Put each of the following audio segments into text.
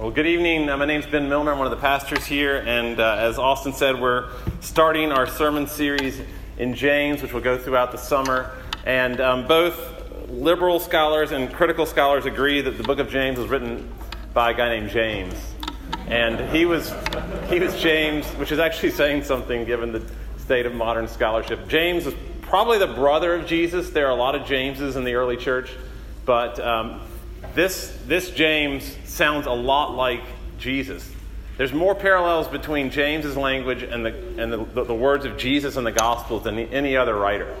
Well, good evening. Uh, my name's Ben Milner. I'm one of the pastors here. And uh, as Austin said, we're starting our sermon series in James, which will go throughout the summer. And um, both liberal scholars and critical scholars agree that the book of James was written by a guy named James. And he was, he was James, which is actually saying something given the state of modern scholarship. James was probably the brother of Jesus. There are a lot of Jameses in the early church. But um, this, this James sounds a lot like Jesus. There's more parallels between James's language and the, and the, the, words of Jesus in the Gospels than any other writer.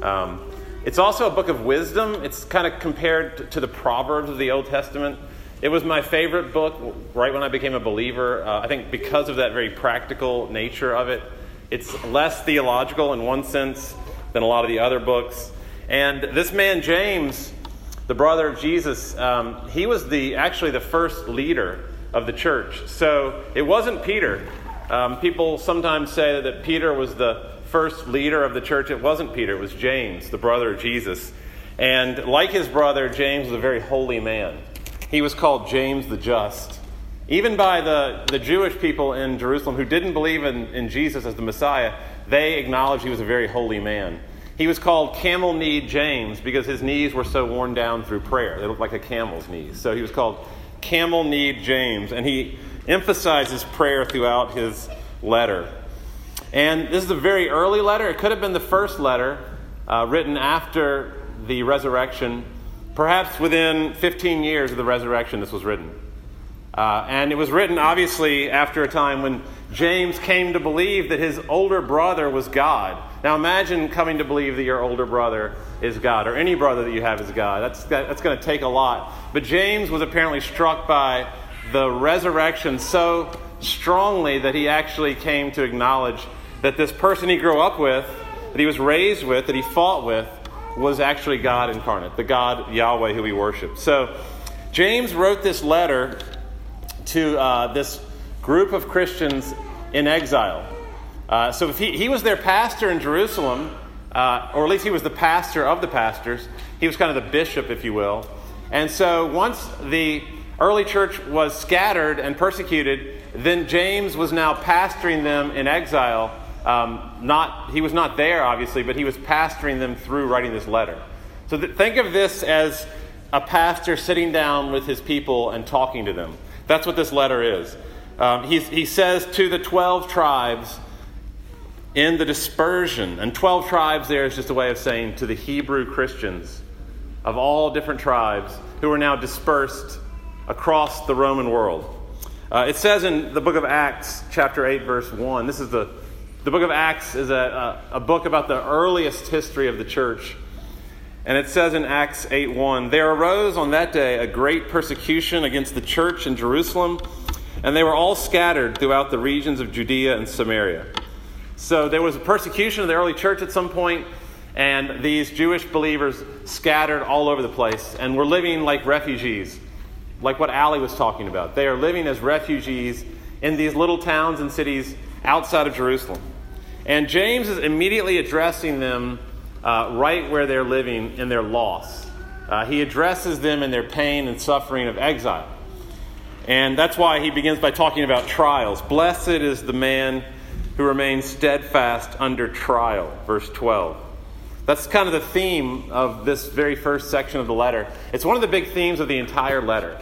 Um, it's also a book of wisdom. It's kind of compared to the Proverbs of the Old Testament. It was my favorite book right when I became a believer. Uh, I think because of that very practical nature of it. It's less theological in one sense than a lot of the other books. And this man, James, the brother of Jesus, um, he was the actually the first leader of the church. So it wasn't Peter. Um, people sometimes say that Peter was the first leader of the church. It wasn't Peter, it was James, the brother of Jesus. And like his brother, James was a very holy man. He was called James the Just. Even by the, the Jewish people in Jerusalem who didn't believe in, in Jesus as the Messiah, they acknowledged he was a very holy man. He was called Camel Knee James because his knees were so worn down through prayer. They looked like a camel's knees. So he was called Camel Knee James. And he emphasizes prayer throughout his letter. And this is a very early letter. It could have been the first letter uh, written after the resurrection. Perhaps within 15 years of the resurrection, this was written. Uh, and it was written, obviously, after a time when James came to believe that his older brother was God. Now imagine coming to believe that your older brother is God, or any brother that you have is God. That's, that's going to take a lot. But James was apparently struck by the resurrection so strongly that he actually came to acknowledge that this person he grew up with, that he was raised with, that he fought with, was actually God incarnate, the God Yahweh who he worshiped. So James wrote this letter to uh, this group of Christians in exile. Uh, so if he, he was their pastor in Jerusalem, uh, or at least he was the pastor of the pastors. He was kind of the bishop, if you will. And so once the early church was scattered and persecuted, then James was now pastoring them in exile. Um, not, he was not there, obviously, but he was pastoring them through writing this letter. So th- think of this as a pastor sitting down with his people and talking to them. That's what this letter is. Um, he says to the 12 tribes, in the dispersion. And 12 tribes there is just a way of saying to the Hebrew Christians of all different tribes who are now dispersed across the Roman world. Uh, it says in the book of Acts, chapter 8, verse 1, this is the, the book of Acts is a, a, a book about the earliest history of the church. And it says in Acts 8 1, There arose on that day a great persecution against the church in Jerusalem, and they were all scattered throughout the regions of Judea and Samaria. So there was a persecution of the early church at some point, and these Jewish believers scattered all over the place and were living like refugees, like what Ali was talking about. They are living as refugees in these little towns and cities outside of Jerusalem. And James is immediately addressing them uh, right where they're living in their loss. Uh, he addresses them in their pain and suffering of exile. And that's why he begins by talking about trials. Blessed is the man who remains steadfast under trial. Verse 12. That's kind of the theme of this very first section of the letter. It's one of the big themes of the entire letter,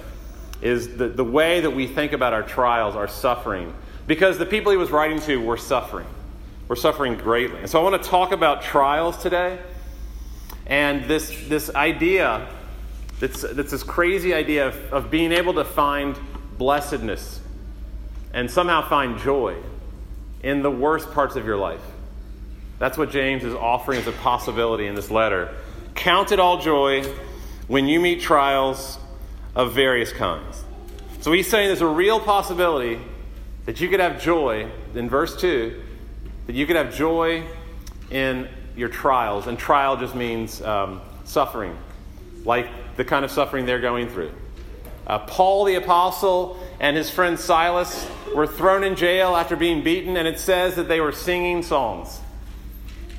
is the, the way that we think about our trials, our suffering. Because the people he was writing to were suffering. Were suffering greatly. And so I want to talk about trials today. And this, this idea, that's, that's this crazy idea of, of being able to find blessedness and somehow find joy in the worst parts of your life. That's what James is offering as a possibility in this letter. Count it all joy when you meet trials of various kinds. So he's saying there's a real possibility that you could have joy, in verse 2, that you could have joy in your trials. And trial just means um, suffering, like the kind of suffering they're going through. Uh, Paul the Apostle and his friend Silas were thrown in jail after being beaten, and it says that they were singing songs.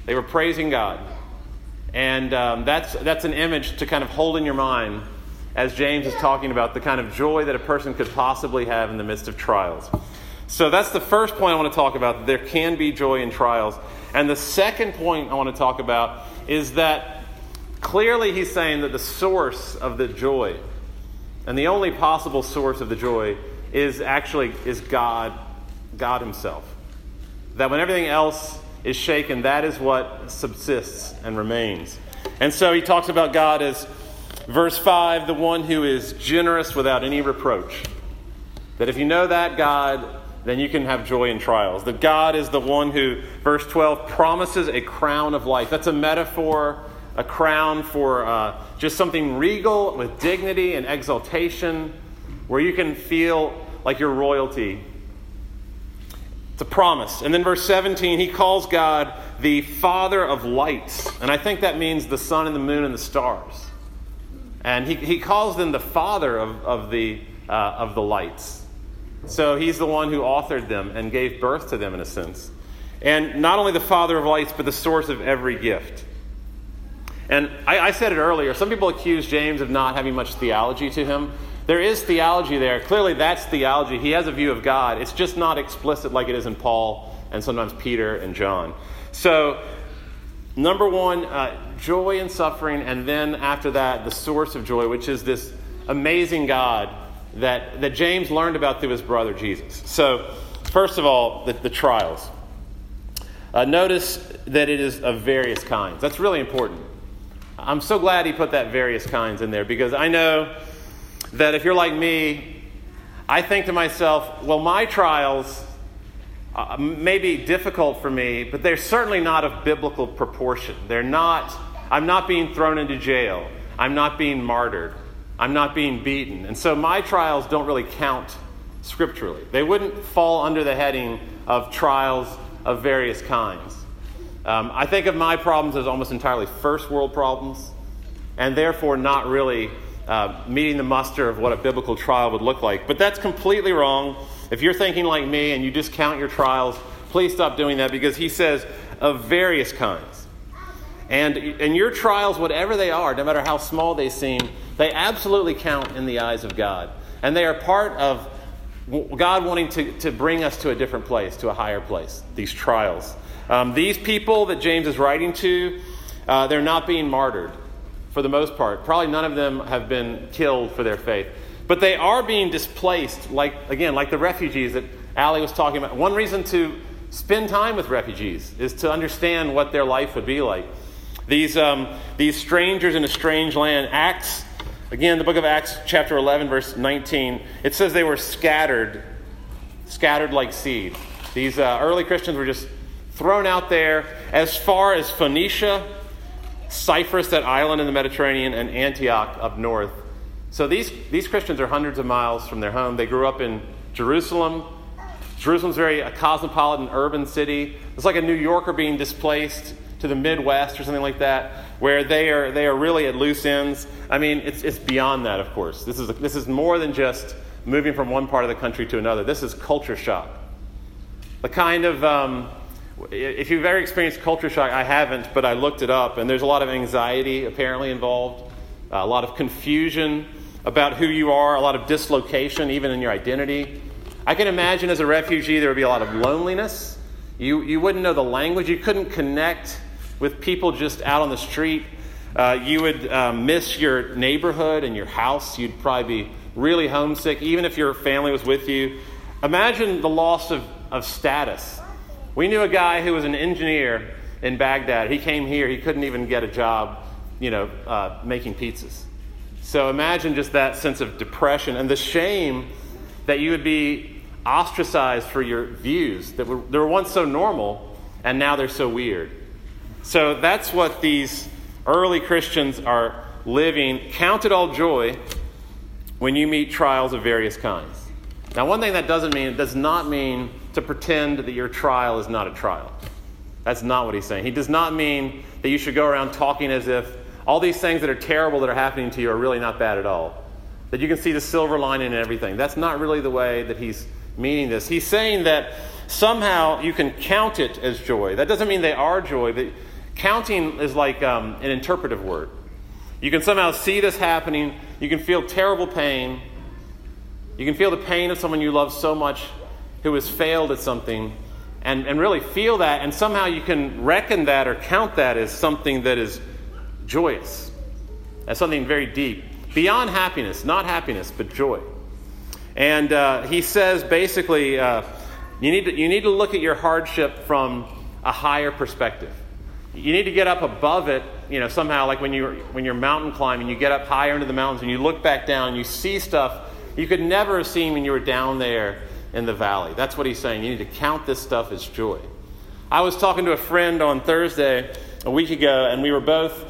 They were praising God. And um, that's, that's an image to kind of hold in your mind as James is talking about the kind of joy that a person could possibly have in the midst of trials. So that's the first point I want to talk about. There can be joy in trials. And the second point I want to talk about is that clearly he's saying that the source of the joy and the only possible source of the joy is actually is God, God himself. That when everything else is shaken, that is what subsists and remains. And so he talks about God as verse 5, the one who is generous without any reproach. That if you know that God, then you can have joy in trials. That God is the one who, verse 12, promises a crown of life. That's a metaphor, a crown for uh, just something regal with dignity and exaltation, where you can feel like you're royalty. It's a promise. And then verse 17, he calls God the Father of lights. And I think that means the sun and the moon and the stars. And he, he calls them the Father of, of, the, uh, of the lights. So he's the one who authored them and gave birth to them in a sense. And not only the Father of lights, but the source of every gift. And I, I, said it earlier, some people accuse James of not having much theology to him. There is theology there. Clearly, that's theology. He has a view of God. It's just not explicit like it is in Paul and sometimes Peter and John. So, number one, uh, joy and suffering, and then after that, the source of joy, which is this amazing God that, that James learned about through his brother Jesus. So, first of all, the, the trials. Uh, notice that it is of various kinds. That's really important. I'm so glad he put that various kinds in there because I know that if you're like me, I think to myself, well, my trials uh, may be difficult for me, but they're certainly not of biblical proportion. They're not, I'm not being thrown into jail, I'm not being martyred. I'm not being beaten. And so my trials don't really count scripturally. They wouldn't fall under the heading of trials of various kinds. Um, I think of my problems as almost entirely first world problems, and therefore not really uh, meeting the muster of what a biblical trial would look like. But that's completely wrong. If you're thinking like me and you discount your trials, please stop doing that because he says of various kinds. And, and your trials, whatever they are, no matter how small they seem, they absolutely count in the eyes of God. And they are part of God wanting to, to bring us to a different place, to a higher place, these trials. Um, these people that James is writing to, uh, they're not being martyred for the most part. Probably none of them have been killed for their faith. But they are being displaced, like, again, like the refugees that Ali was talking about. One reason to spend time with refugees is to understand what their life would be like. These, um, these strangers in a strange land, Acts, again, the book of Acts, chapter 11, verse 19, it says they were scattered, scattered like seed. These uh, early Christians were just thrown out there as far as Phoenicia, Cyprus, that island in the Mediterranean, and Antioch up north. So these, these Christians are hundreds of miles from their home. They grew up in Jerusalem. Jerusalem's very a cosmopolitan urban city. It's like a New Yorker being displaced to the Midwest or something like that, where they are, they are really at loose ends. I mean, it's, it's beyond that, of course. This is, this is more than just moving from one part of the country to another. This is culture shock. The kind of, um, if you've ever experienced culture shock, I haven't, but I looked it up, and there's a lot of anxiety apparently involved, a lot of confusion about who you are, a lot of dislocation, even in your identity. I can imagine as a refugee there would be a lot of loneliness. You, you wouldn't know the language, you couldn't connect with people just out on the street. Uh, you would um, miss your neighborhood and your house. You'd probably be really homesick, even if your family was with you. Imagine the loss of, of status. We knew a guy who was an engineer in Baghdad. He came here, he couldn't even get a job, you know, uh, making pizzas. So imagine just that sense of depression and the shame that you would be ostracized for your views that were, that were once so normal and now they're so weird. So that's what these early Christians are living. Count it all joy when you meet trials of various kinds. Now, one thing that doesn't mean, it does not mean to pretend that your trial is not a trial. That's not what he's saying. He does not mean that you should go around talking as if all these things that are terrible that are happening to you are really not bad at all. That you can see the silver lining in everything. That's not really the way that he's meaning this. He's saying that somehow you can count it as joy. That doesn't mean they are joy, but Counting is like um, an interpretive word. You can somehow see this happening, You can feel terrible pain. You can feel the pain of someone you love so much who has failed at something and, and really feel that, and somehow you can reckon that or count that as something that is joyous, as something very deep, beyond happiness, not happiness, but joy. And uh, he says basically, uh, you, need to, you need to look at your hardship from a higher perspective. You need to get up above it, you know, somehow, like when you're, when you're mountain climbing, you get up higher into the mountains and you look back down and you see stuff you could never have seen when you were down there in the valley. That's what he's saying. You need to count this stuff as joy. I was talking to a friend on Thursday a week ago, and we were both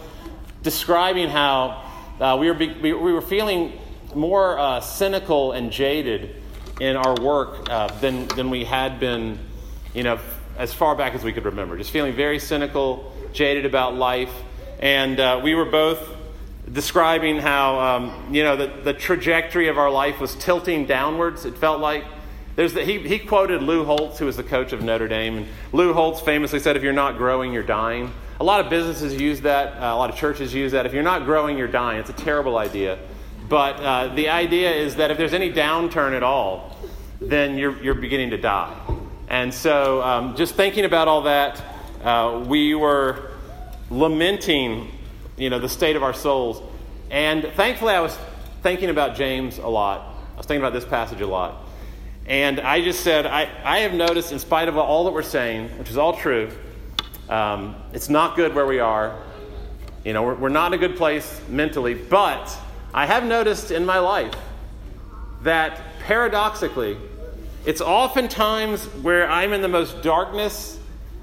describing how uh, we, were be, we, we, were feeling more uh, cynical and jaded in our work uh, than, than we had been, you know, as far back as we could remember. Just feeling very cynical, jaded about life. And uh, we were both describing how, um, you know, the, the trajectory of our life was tilting downwards, it felt like. There's the, he, he quoted Lou Holtz, who was the coach of Notre Dame. And Lou Holtz famously said, If you're not growing, you're dying. A lot of businesses use that, uh, a lot of churches use that. If you're not growing, you're dying. It's a terrible idea. But uh, the idea is that if there's any downturn at all, then you're, you're beginning to die. And so, um, just thinking about all that, uh, we were lamenting, you know, the state of our souls. And thankfully, I was thinking about James a lot. I was thinking about this passage a lot. And I just said, I, I have noticed, in spite of all that we're saying, which is all true, um, it's not good where we are. You know, we're, we're not in a good place mentally. But I have noticed in my life that paradoxically, it's oftentimes where I'm in the most darkness,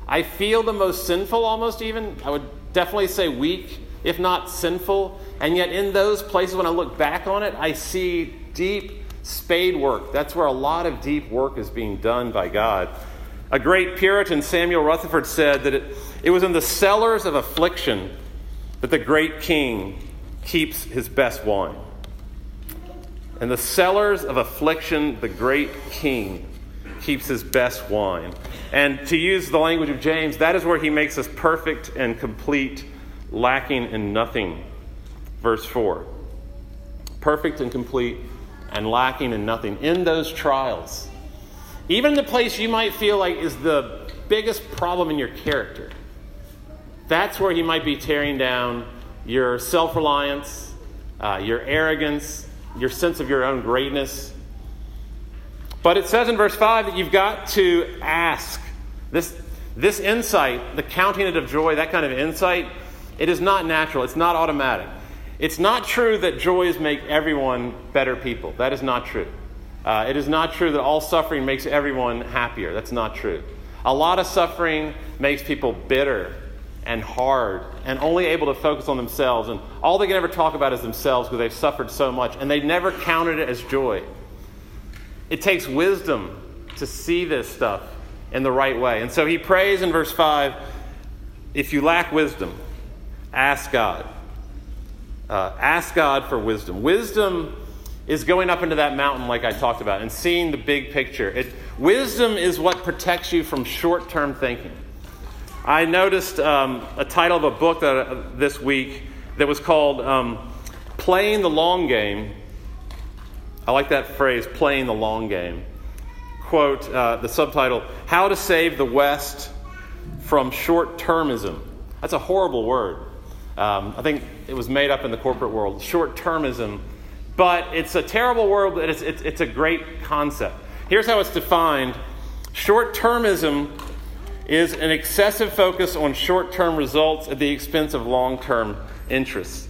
I feel the most sinful, almost even. I would definitely say weak, if not sinful. And yet, in those places, when I look back on it, I see deep spade work. That's where a lot of deep work is being done by God. A great Puritan, Samuel Rutherford, said that it, it was in the cellars of affliction that the great king keeps his best wine. In the cellars of affliction, the great king keeps his best wine. And to use the language of James, that is where he makes us perfect and complete, lacking in nothing. Verse 4. Perfect and complete, and lacking in nothing in those trials. Even the place you might feel like is the biggest problem in your character. That's where he might be tearing down your self reliance, uh, your arrogance, your sense of your own greatness. But it says in verse 5 that you've got to ask. This, this insight, the counting it of joy, that kind of insight, it is not natural, it's not automatic. It's not true that joys make everyone better people. That is not true. Uh, it is not true that all suffering makes everyone happier. That's not true. A lot of suffering makes people bitter and hard and only able to focus on themselves. And all they can ever talk about is themselves because they've suffered so much. And they never counted it as joy. It takes wisdom to see this stuff in the right way. And so he prays in verse 5 if you lack wisdom, ask God uh, ask God for wisdom. Wisdom is going up into that mountain, like I talked about, and seeing the big picture. It, wisdom is what protects you from short term thinking. I noticed um, a title of a book that, uh, this week that was called um, Playing the Long Game. I like that phrase, playing the long game. Quote uh, the subtitle How to Save the West from Short Termism. That's a horrible word. Um, I think it was made up in the corporate world, short termism. But it's a terrible word, but it's, it's, it's a great concept. Here's how it's defined short termism is an excessive focus on short term results at the expense of long term interests.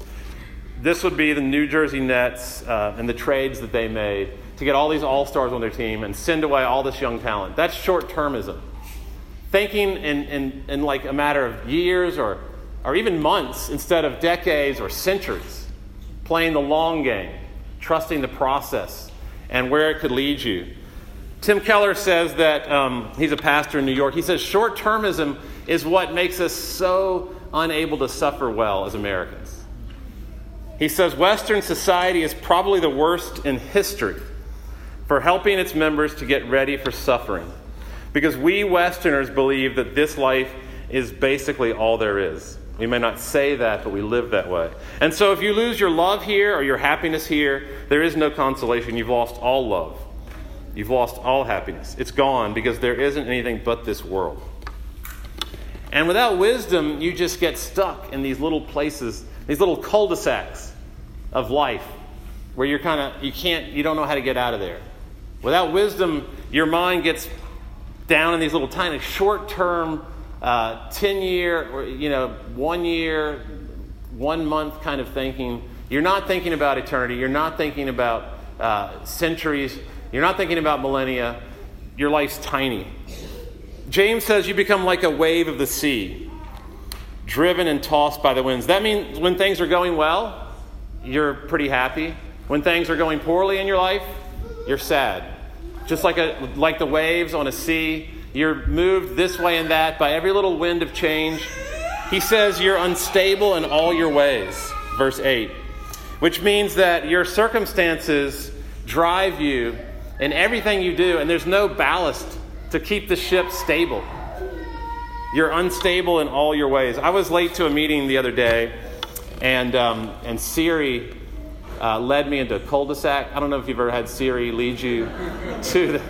This would be the New Jersey Nets uh, and the trades that they made to get all these all stars on their team and send away all this young talent. That's short termism. Thinking in, in, in like a matter of years or or even months instead of decades or centuries, playing the long game, trusting the process and where it could lead you. Tim Keller says that um, he's a pastor in New York. He says short termism is what makes us so unable to suffer well as Americans. He says Western society is probably the worst in history for helping its members to get ready for suffering because we Westerners believe that this life is basically all there is. We may not say that, but we live that way. And so if you lose your love here or your happiness here, there is no consolation. You've lost all love. You've lost all happiness. It's gone because there isn't anything but this world. And without wisdom, you just get stuck in these little places, these little cul-de-sacs of life where you're kind of you can't you don't know how to get out of there. Without wisdom, your mind gets down in these little tiny short-term uh, 10 year you know, 1 year, 1 month kind of thinking. You're not thinking about eternity. You're not thinking about uh, centuries. You're not thinking about millennia. Your life's tiny. James says you become like a wave of the sea, driven and tossed by the winds. That means when things are going well, you're pretty happy. When things are going poorly in your life, you're sad. Just like, a, like the waves on a sea, you're moved this way and that by every little wind of change. He says you're unstable in all your ways, verse 8, which means that your circumstances drive you in everything you do, and there's no ballast to keep the ship stable. You're unstable in all your ways. I was late to a meeting the other day, and, um, and Siri uh, led me into a cul de sac. I don't know if you've ever had Siri lead you to, the,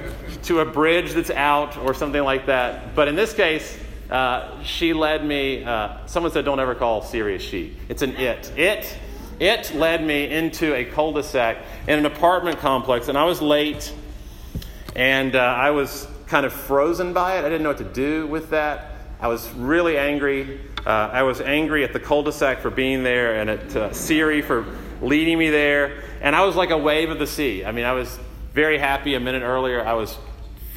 to a bridge that's out or something like that. But in this case, uh, she led me. Uh, someone said, don't ever call Siri she. It's an it. It. It led me into a cul de sac in an apartment complex, and I was late, and uh, I was kind of frozen by it. I didn't know what to do with that. I was really angry. Uh, I was angry at the cul de sac for being there and at uh, Siri for leading me there. And I was like a wave of the sea. I mean, I was very happy a minute earlier. I was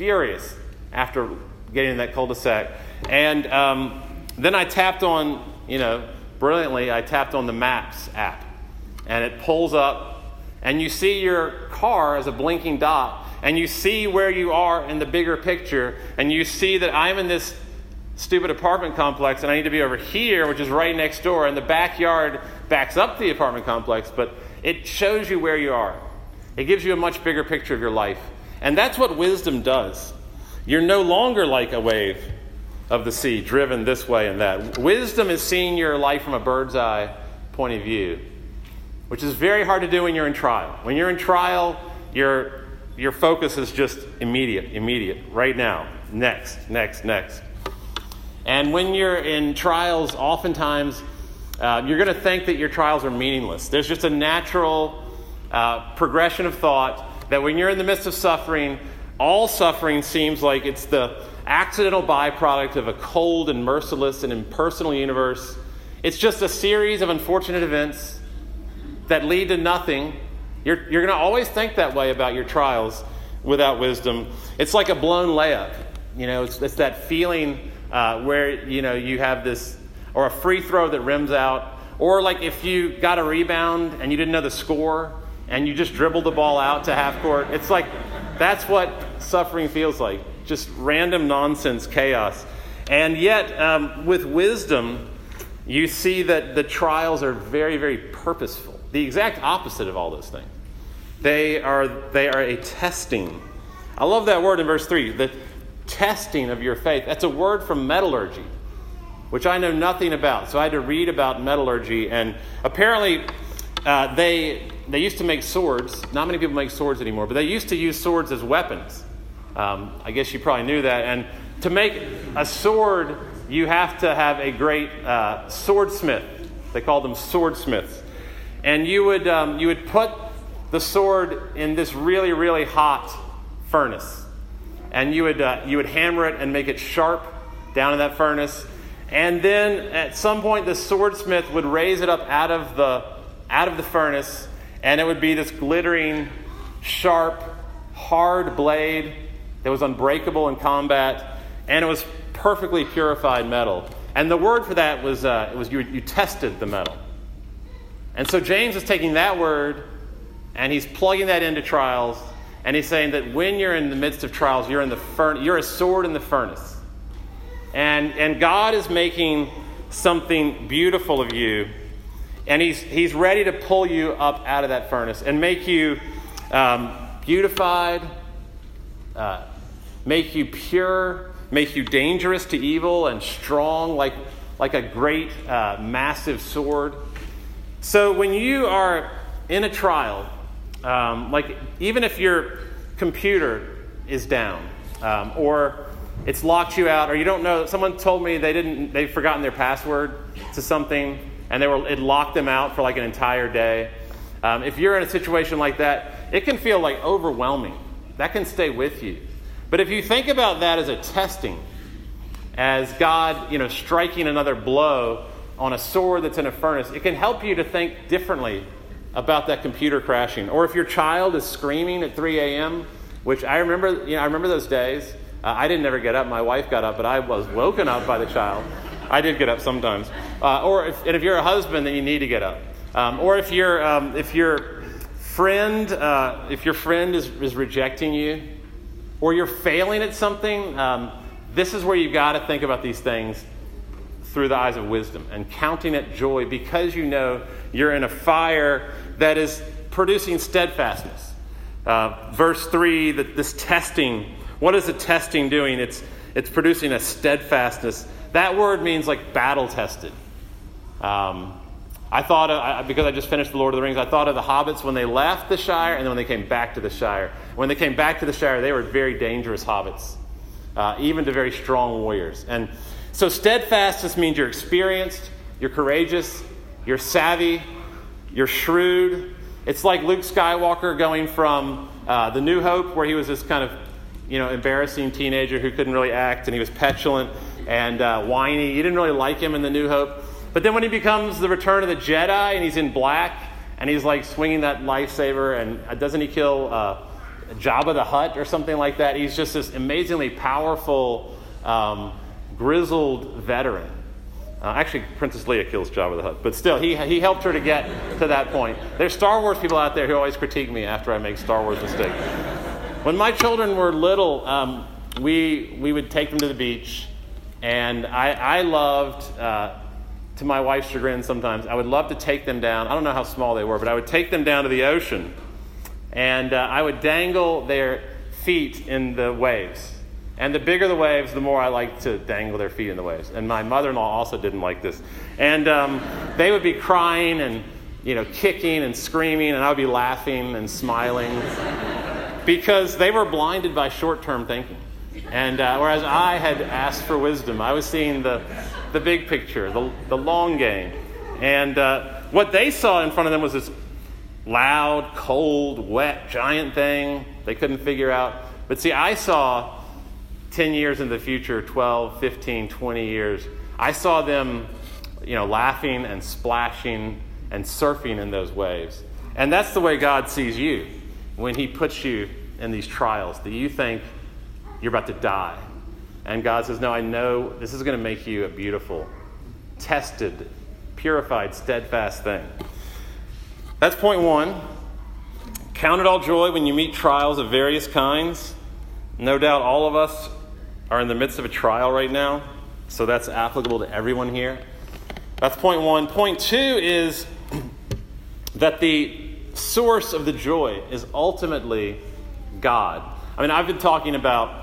furious after getting in that cul de sac. And um, then I tapped on, you know, brilliantly, I tapped on the Maps app. And it pulls up, and you see your car as a blinking dot and you see where you are in the bigger picture, and you see that I'm in this stupid apartment complex and I need to be over here, which is right next door, and the backyard backs up the apartment complex, but it shows you where you are. It gives you a much bigger picture of your life. And that's what wisdom does. You're no longer like a wave of the sea, driven this way and that. Wisdom is seeing your life from a bird's eye point of view, which is very hard to do when you're in trial. When you're in trial, you're your focus is just immediate, immediate, right now, next, next, next. And when you're in trials, oftentimes uh, you're going to think that your trials are meaningless. There's just a natural uh, progression of thought that when you're in the midst of suffering, all suffering seems like it's the accidental byproduct of a cold and merciless and impersonal universe. It's just a series of unfortunate events that lead to nothing you're, you're going to always think that way about your trials without wisdom. It's like a blown layup. You know, it's, it's that feeling uh, where, you know, you have this, or a free throw that rims out, or like if you got a rebound and you didn't know the score and you just dribbled the ball out to half court. It's like, that's what suffering feels like. Just random nonsense, chaos. And yet, um, with wisdom, you see that the trials are very, very purposeful the exact opposite of all those things. They are, they are a testing. I love that word in verse 3 the testing of your faith. That's a word from metallurgy, which I know nothing about. So I had to read about metallurgy, and apparently uh, they, they used to make swords. Not many people make swords anymore, but they used to use swords as weapons. Um, I guess you probably knew that. And to make a sword, you have to have a great uh, swordsmith. They called them swordsmiths and you would, um, you would put the sword in this really, really hot furnace. And you would, uh, you would hammer it and make it sharp down in that furnace. And then at some point, the swordsmith would raise it up out of the, out of the furnace, and it would be this glittering, sharp, hard blade that was unbreakable in combat, and it was perfectly purified metal. And the word for that was, uh, it was you, you tested the metal. And so James is taking that word and he's plugging that into trials. And he's saying that when you're in the midst of trials, you're, in the fur- you're a sword in the furnace. And, and God is making something beautiful of you. And he's, he's ready to pull you up out of that furnace and make you um, beautified, uh, make you pure, make you dangerous to evil and strong like like a great, uh, massive sword. So when you are in a trial, um, like even if your computer is down um, or it's locked you out or you don't know someone told me they didn't they've forgotten their password to something and they were it locked them out for like an entire day. Um, if you're in a situation like that it can feel like overwhelming. That can stay with you. But if you think about that as a testing as god you know striking another blow on a sword that's in a furnace it can help you to think differently about that computer crashing. Or if your child is screaming at 3 a.m which i remember you know i remember those days. Uh, I didn't ever get up. My wife got up, but I was woken up by the child. I did get up sometimes. Uh, or if, and if you're a husband, then you need to get up. Um, or if your um, if your friend uh, if your friend is, is rejecting you, or you're failing at something, um, this is where you've got to think about these things through the eyes of wisdom and counting it joy because you know you're in a fire that is producing steadfastness. Uh, verse 3 that this testing what is the testing doing? It's, it's producing a steadfastness. That word means like battle tested. Um, I thought, of, because I just finished The Lord of the Rings, I thought of the hobbits when they left the Shire and then when they came back to the Shire. When they came back to the Shire, they were very dangerous hobbits, uh, even to very strong warriors. And so, steadfastness means you're experienced, you're courageous, you're savvy, you're shrewd. It's like Luke Skywalker going from uh, the New Hope, where he was this kind of you know, embarrassing teenager who couldn't really act and he was petulant and uh, whiny. You didn't really like him in The New Hope. But then when he becomes the Return of the Jedi and he's in black and he's like swinging that lightsaber and uh, doesn't he kill uh, Jabba the Hutt or something like that? He's just this amazingly powerful, um, grizzled veteran. Uh, actually, Princess Leia kills Jabba the Hutt, but still, he, he helped her to get to that point. There's Star Wars people out there who always critique me after I make Star Wars mistakes. When my children were little, um, we, we would take them to the beach, and I, I loved, uh, to my wife's chagrin sometimes, I would love to take them down. I don't know how small they were, but I would take them down to the ocean, and uh, I would dangle their feet in the waves. And the bigger the waves, the more I liked to dangle their feet in the waves. And my mother in law also didn't like this. And um, they would be crying and, you know, kicking and screaming, and I would be laughing and smiling because they were blinded by short term thinking. And uh, whereas I had asked for wisdom, I was seeing the, the big picture, the, the long game. And uh, what they saw in front of them was this loud, cold, wet, giant thing they couldn't figure out. But see, I saw 10 years in the future, 12, 15, 20 years, I saw them, you know, laughing and splashing and surfing in those waves. And that's the way God sees you when He puts you in these trials that you think you're about to die. And God says, No, I know this is going to make you a beautiful, tested, purified, steadfast thing. That's point one. Count it all joy when you meet trials of various kinds. No doubt all of us are in the midst of a trial right now, so that's applicable to everyone here. That's point one. Point two is that the source of the joy is ultimately God. I mean, I've been talking about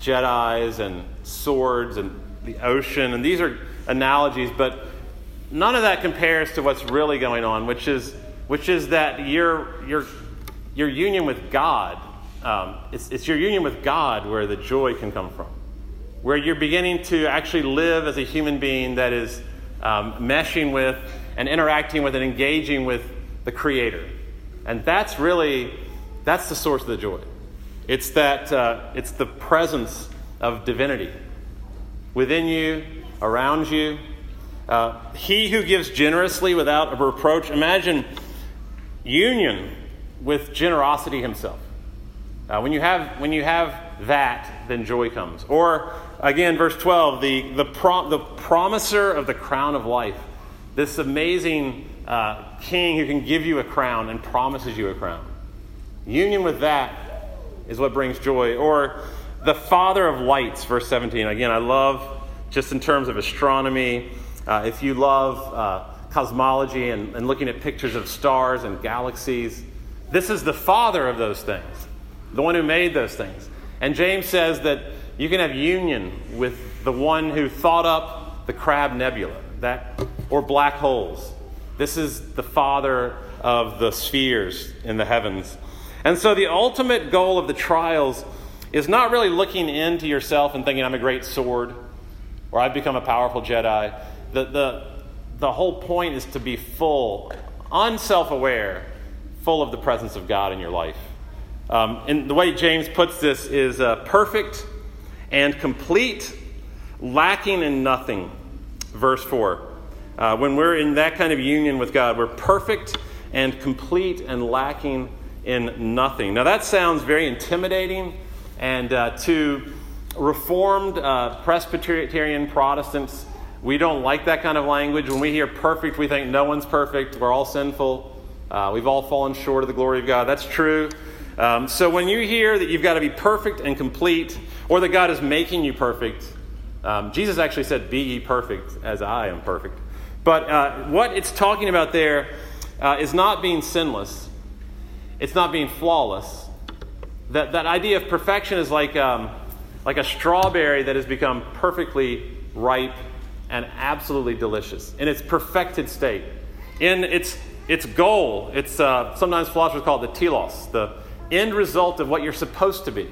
Jedi's and swords and the ocean, and these are analogies, but none of that compares to what's really going on, which is, which is that your, your, your union with God, um, it's, it's your union with God where the joy can come from. Where you're beginning to actually live as a human being that is um, meshing with and interacting with and engaging with the Creator. And that's really, that's the source of the joy. It's that, uh, it's the presence of divinity within you, around you. Uh, he who gives generously without a reproach. Imagine union with generosity himself. Uh, when, you have, when you have that, then joy comes. Or, again, verse 12, the, the, pro- the promiser of the crown of life. This amazing uh, king who can give you a crown and promises you a crown. Union with that is what brings joy. Or the father of lights, verse 17. Again, I love, just in terms of astronomy, uh, if you love uh, cosmology and, and looking at pictures of stars and galaxies, this is the father of those things, the one who made those things. And James says that you can have union with the one who thought up the Crab Nebula, that, or black holes. This is the father of the spheres in the heavens. And so the ultimate goal of the trials is not really looking into yourself and thinking, I'm a great sword or I've become a powerful Jedi. The, the, the whole point is to be full, unself aware, full of the presence of God in your life. Um, and the way James puts this is uh, perfect and complete, lacking in nothing. Verse 4. Uh, when we're in that kind of union with God, we're perfect and complete and lacking in nothing. Now, that sounds very intimidating, and uh, to Reformed uh, Presbyterian Protestants, we don't like that kind of language. When we hear perfect, we think no one's perfect. We're all sinful. Uh, we've all fallen short of the glory of God. That's true. Um, so when you hear that you've got to be perfect and complete, or that God is making you perfect, um, Jesus actually said, Be ye perfect as I am perfect. But uh, what it's talking about there uh, is not being sinless, it's not being flawless. That, that idea of perfection is like. Um, like a strawberry that has become perfectly ripe and absolutely delicious in its perfected state. In its, its goal, it's uh, sometimes philosophers call it the telos, the end result of what you're supposed to be.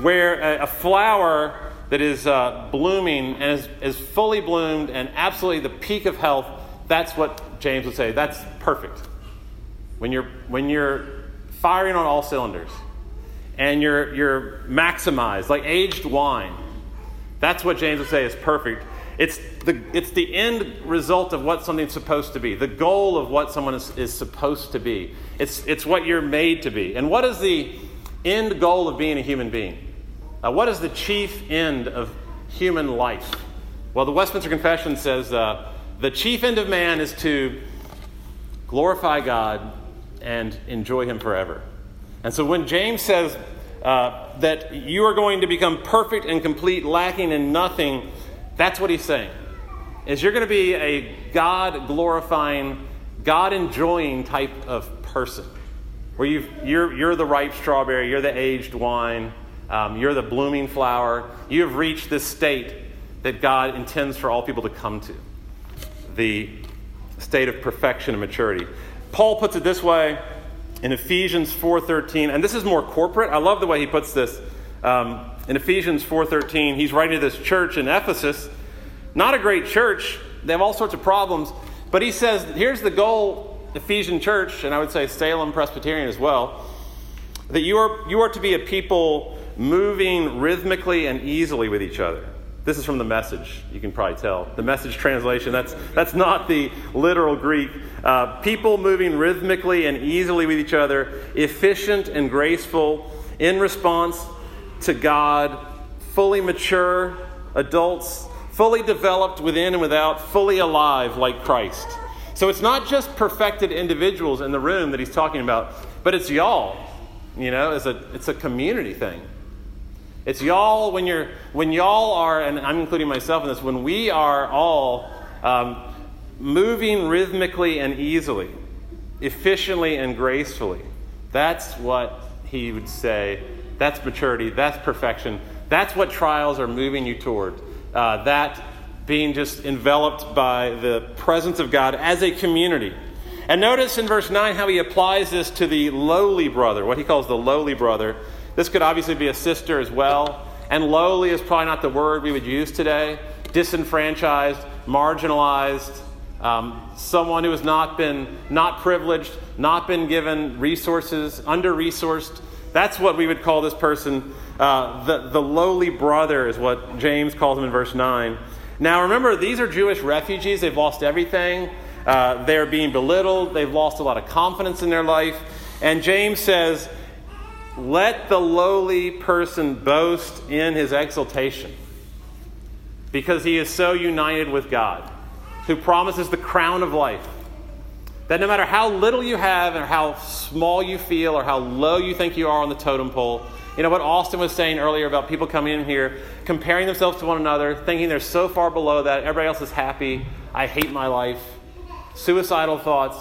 Where a, a flower that is uh, blooming and is, is fully bloomed and absolutely the peak of health, that's what James would say. That's perfect. When you're, when you're firing on all cylinders and you're, you're maximized, like aged wine. That's what James would say is perfect. It's the, it's the end result of what something's supposed to be, the goal of what someone is, is supposed to be. It's, it's what you're made to be. And what is the end goal of being a human being? Uh, what is the chief end of human life? Well, the Westminster Confession says uh, the chief end of man is to glorify God and enjoy Him forever. And so when James says uh, that you are going to become perfect and complete, lacking in nothing, that's what he's saying. Is you're going to be a God glorifying, God enjoying type of person. Where you you're, you're the ripe strawberry, you're the aged wine, um, you're the blooming flower. You have reached this state that God intends for all people to come to the state of perfection and maturity. Paul puts it this way in Ephesians 4:13, and this is more corporate. I love the way he puts this. Um, in Ephesians 4:13, he's writing to this church in Ephesus, not a great church. They have all sorts of problems, but he says, "Here's the goal, Ephesian church, and I would say Salem Presbyterian as well, that you are you are to be a people moving rhythmically and easily with each other." This is from the message, you can probably tell. The message translation, that's, that's not the literal Greek. Uh, people moving rhythmically and easily with each other, efficient and graceful in response to God, fully mature adults, fully developed within and without, fully alive like Christ. So it's not just perfected individuals in the room that he's talking about, but it's y'all. You know, it's a, it's a community thing. It's y'all when you're when y'all are, and I'm including myself in this. When we are all um, moving rhythmically and easily, efficiently and gracefully. That's what he would say. That's maturity. That's perfection. That's what trials are moving you toward. Uh, that being just enveloped by the presence of God as a community. And notice in verse 9 how he applies this to the lowly brother, what he calls the lowly brother. This could obviously be a sister as well. And lowly is probably not the word we would use today. Disenfranchised, marginalized, um, someone who has not been not privileged, not been given resources, under resourced. That's what we would call this person. Uh, the, the lowly brother is what James calls him in verse 9. Now remember, these are Jewish refugees. They've lost everything. Uh, they're being belittled. They've lost a lot of confidence in their life. And James says, let the lowly person boast in his exaltation because he is so united with God, who promises the crown of life. That no matter how little you have, or how small you feel, or how low you think you are on the totem pole, you know what Austin was saying earlier about people coming in here, comparing themselves to one another, thinking they're so far below that, everybody else is happy, I hate my life, suicidal thoughts.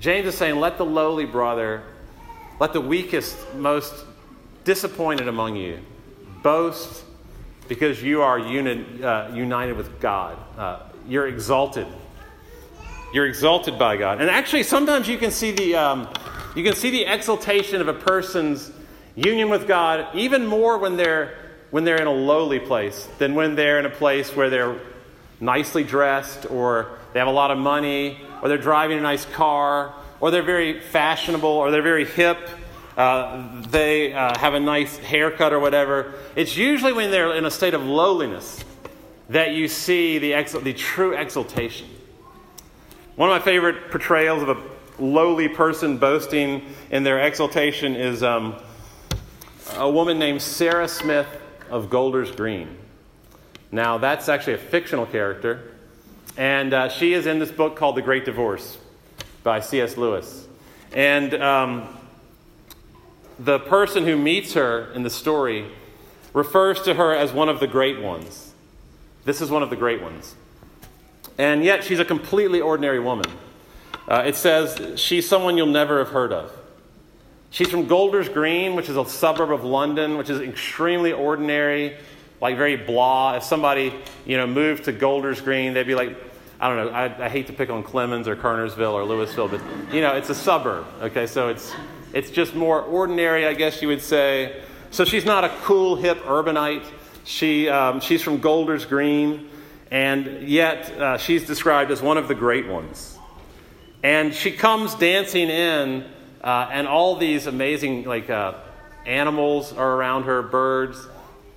James is saying, let the lowly brother let the weakest, most disappointed among you boast because you are uh, united with God. Uh, you're exalted. You're exalted by God. And actually, sometimes you can see the, um, you can see the exaltation of a person's union with God even more when they're, when they're in a lowly place than when they're in a place where they're nicely dressed or they have a lot of money or they're driving a nice car or they're very fashionable or they're very hip. Uh, they uh, have a nice haircut or whatever. It's usually when they're in a state of lowliness that you see the, ex- the true exaltation. One of my favorite portrayals of a lowly person boasting in their exaltation is um, a woman named Sarah Smith of Golders Green. Now, that's actually a fictional character, and uh, she is in this book called The Great Divorce by C.S. Lewis. And um, the person who meets her in the story refers to her as one of the great ones. This is one of the great ones. And yet, she's a completely ordinary woman. Uh, it says she's someone you'll never have heard of. She's from Golders Green, which is a suburb of London, which is extremely ordinary, like very blah. If somebody, you know, moved to Golders Green, they'd be like, I don't know, I, I hate to pick on Clemmons or Kernersville or Lewisville, but, you know, it's a suburb, okay? So it's, it's just more ordinary, I guess you would say. So she's not a cool, hip urbanite. She, um, she's from Golders Green and yet uh, she's described as one of the great ones. And she comes dancing in, uh, and all these amazing like uh, animals are around her birds,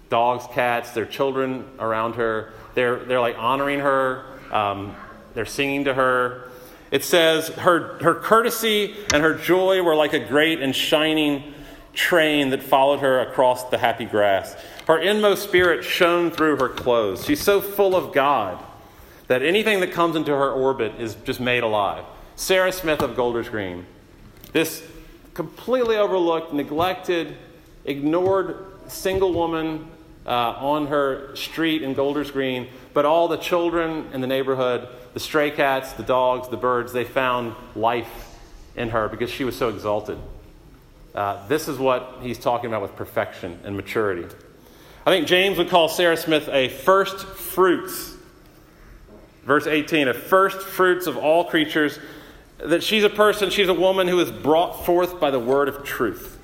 dogs, cats, their children around her. They're, they're like honoring her, um, they're singing to her. It says, her, her courtesy and her joy were like a great and shining train that followed her across the happy grass. Her inmost spirit shone through her clothes. She's so full of God that anything that comes into her orbit is just made alive. Sarah Smith of Golders Green, this completely overlooked, neglected, ignored single woman uh, on her street in Golders Green, but all the children in the neighborhood, the stray cats, the dogs, the birds, they found life in her because she was so exalted. Uh, this is what he's talking about with perfection and maturity. I think James would call Sarah Smith a first fruits. Verse 18, a first fruits of all creatures. That she's a person, she's a woman who is brought forth by the word of truth.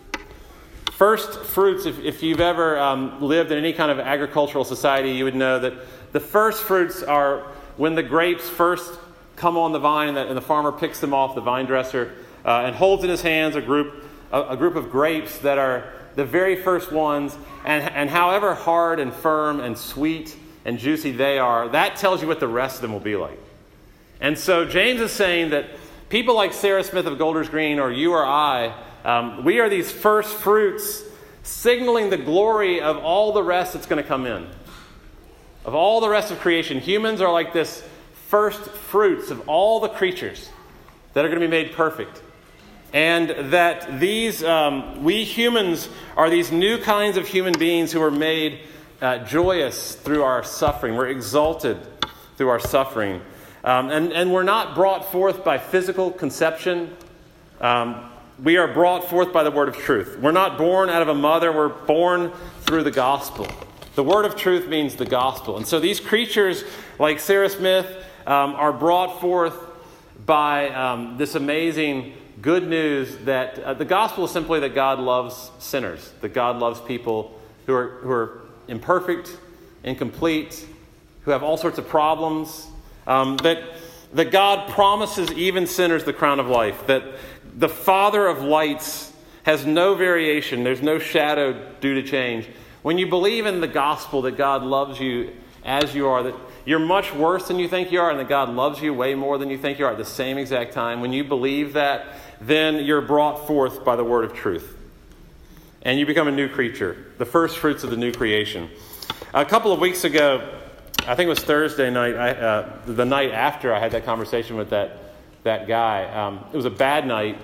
First fruits, if, if you've ever um, lived in any kind of agricultural society, you would know that the first fruits are when the grapes first come on the vine and the, farmer picks them off the vine dresser uh, and holds in his hands a group a, a group of grapes that are the very first ones, and, and however hard and firm and sweet and juicy they are, that tells you what the rest of them will be like. And so James is saying that people like Sarah Smith of Golders Green or you or I, um, we are these first fruits signaling the glory of all the rest that's going to come in. Of all the rest of creation, humans are like this first fruits of all the creatures that are going to be made perfect and that these, um, we humans are these new kinds of human beings who are made uh, joyous through our suffering. We're exalted through our suffering. Um, and, and we're not brought forth by physical conception. Um, we are brought forth by the word of truth. We're not born out of a mother, we're born through the gospel. The word of truth means the gospel. And so these creatures, like Sarah Smith, um, are brought forth by um, this amazing good news that uh, the gospel is simply that God loves sinners, that God loves people who are, who are imperfect, incomplete, who have all sorts of problems, um, that, that God promises even sinners the crown of life, that the Father of lights has no variation, there's no shadow due to change. When you believe in the gospel that God loves you as you are, that you're much worse than you think you are, and that God loves you way more than you think you are at the same exact time, when you believe that, then you're brought forth by the word of truth. And you become a new creature, the first fruits of the new creation. A couple of weeks ago, I think it was Thursday night, I, uh, the night after I had that conversation with that, that guy. Um, it was a bad night.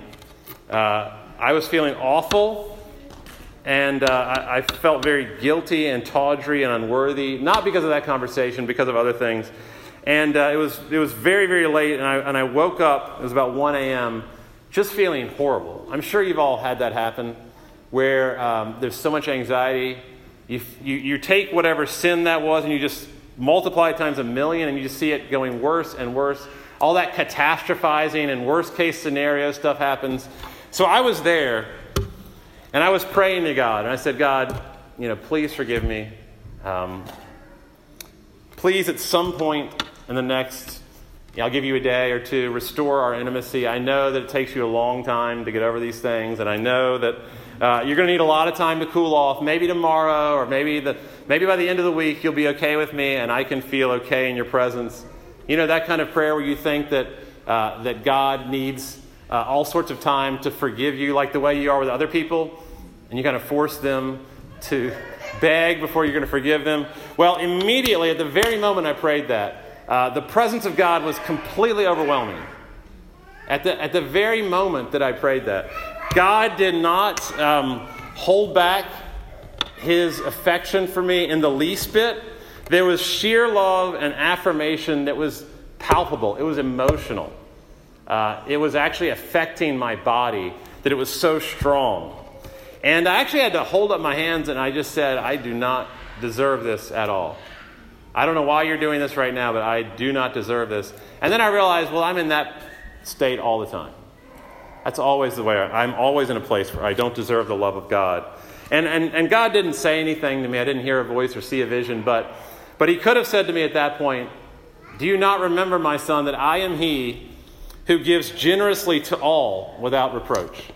Uh, I was feeling awful, and uh, I, I, felt very guilty and tawdry and unworthy, not because of that conversation, because of other things. And uh, it, was, it was very, very late, and I, and I woke up, it was about 1 a.m., just feeling horrible. I'm sure you've all had that happen where um, there's so much anxiety You, you, you take whatever sin that was and you just multiply it times a million and you just see it going worse and worse. All that catastrophizing and worst case scenario stuff happens. So I was there and I was praying to God and I said, God, you know, please forgive me. Um, please, at some point in the next, I'll give you a day or two, restore our intimacy. I know that it takes you a long time to get over these things, and I know that uh, you're going to need a lot of time to cool off. Maybe tomorrow, or maybe the, maybe by the end of the week, you'll be okay with me, and I can feel okay in your presence. You know that kind of prayer where you think that uh, that God needs uh, all sorts of time to forgive you, like the way you are with other people, and you kind of force them to beg before you're going to forgive them. Well, immediately at the very moment I prayed that, uh, the presence of God was completely overwhelming. At the, at the very moment that I prayed that, God did not um, hold back his affection for me in the least bit. There was sheer love and affirmation that was palpable, it was emotional. Uh, it was actually affecting my body that it was so strong. And I actually had to hold up my hands and I just said, I do not deserve this at all. I don't know why you're doing this right now, but I do not deserve this. And then I realized, well, I'm in that state all the time. That's always the way I, I'm always in a place where I don't deserve the love of God. And, and, and God didn't say anything to me. I didn't hear a voice or see a vision, but, but He could have said to me at that point, Do you not remember, my son, that I am He who gives generously to all without reproach?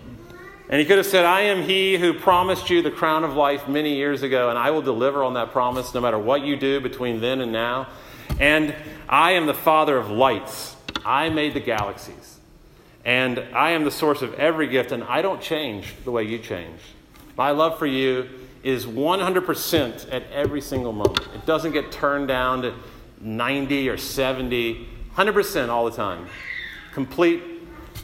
And he could have said, I am he who promised you the crown of life many years ago, and I will deliver on that promise no matter what you do between then and now. And I am the father of lights. I made the galaxies. And I am the source of every gift, and I don't change the way you change. My love for you is 100% at every single moment. It doesn't get turned down to 90 or 70, 100% all the time. Complete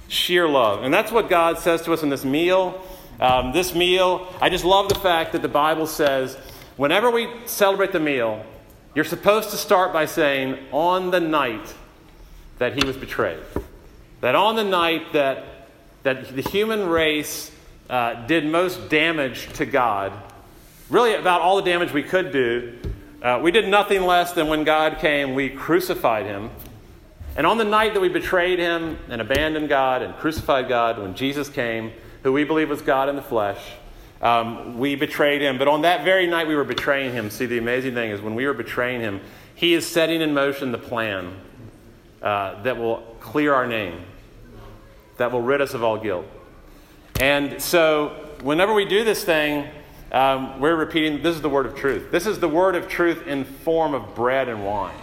sheer love. And that's what God says to us in this meal. Um, this meal, I just love the fact that the Bible says whenever we celebrate the meal, you're supposed to start by saying, on the night that he was betrayed. That on the night that, that the human race uh, did most damage to God, really about all the damage we could do, uh, we did nothing less than when God came, we crucified him and on the night that we betrayed him and abandoned God and crucified God, when Jesus came, who we believe was God in the flesh, um, we betrayed him. But on that very night we were betraying him, see, the amazing thing is when we were betraying him, he is setting in motion the plan uh, that will clear our name, that will rid us of all guilt. And so, whenever we do this thing, um, we're repeating this is the word of truth. This is the word of truth in form of bread and wine.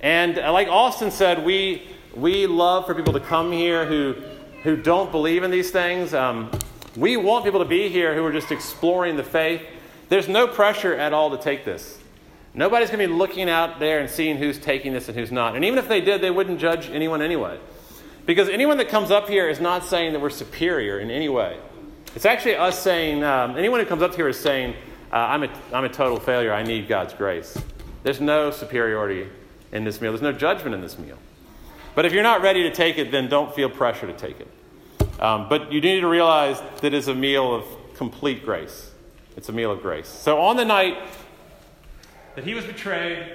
And uh, like Austin said, we, we love for people to come here who, who don't believe in these things. Um, we want people to be here who are just exploring the faith. There's no pressure at all to take this. Nobody's going to be looking out there and seeing who's taking this and who's not. And even if they did, they wouldn't judge anyone anyway. Because anyone that comes up here is not saying that we're superior in any way. It's actually us saying, um, anyone who comes up here is saying, uh, I'm, a, I'm a total failure. I need God's grace. There's no superiority in this meal. There's no judgment in this meal. But if you're not ready to take it, then don't feel pressure to take it. Um, but you need to realize that it's a meal of complete grace. It's a meal of grace. So on the night that he was betrayed,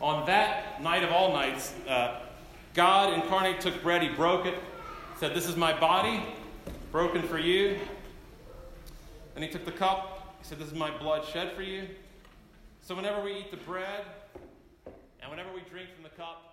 on that night of all nights, uh, God incarnate took bread, he broke it, said, This is my body, broken for you. And he took the cup, he said, This is my blood shed for you. So whenever we eat the bread, and whenever we drink from the cup,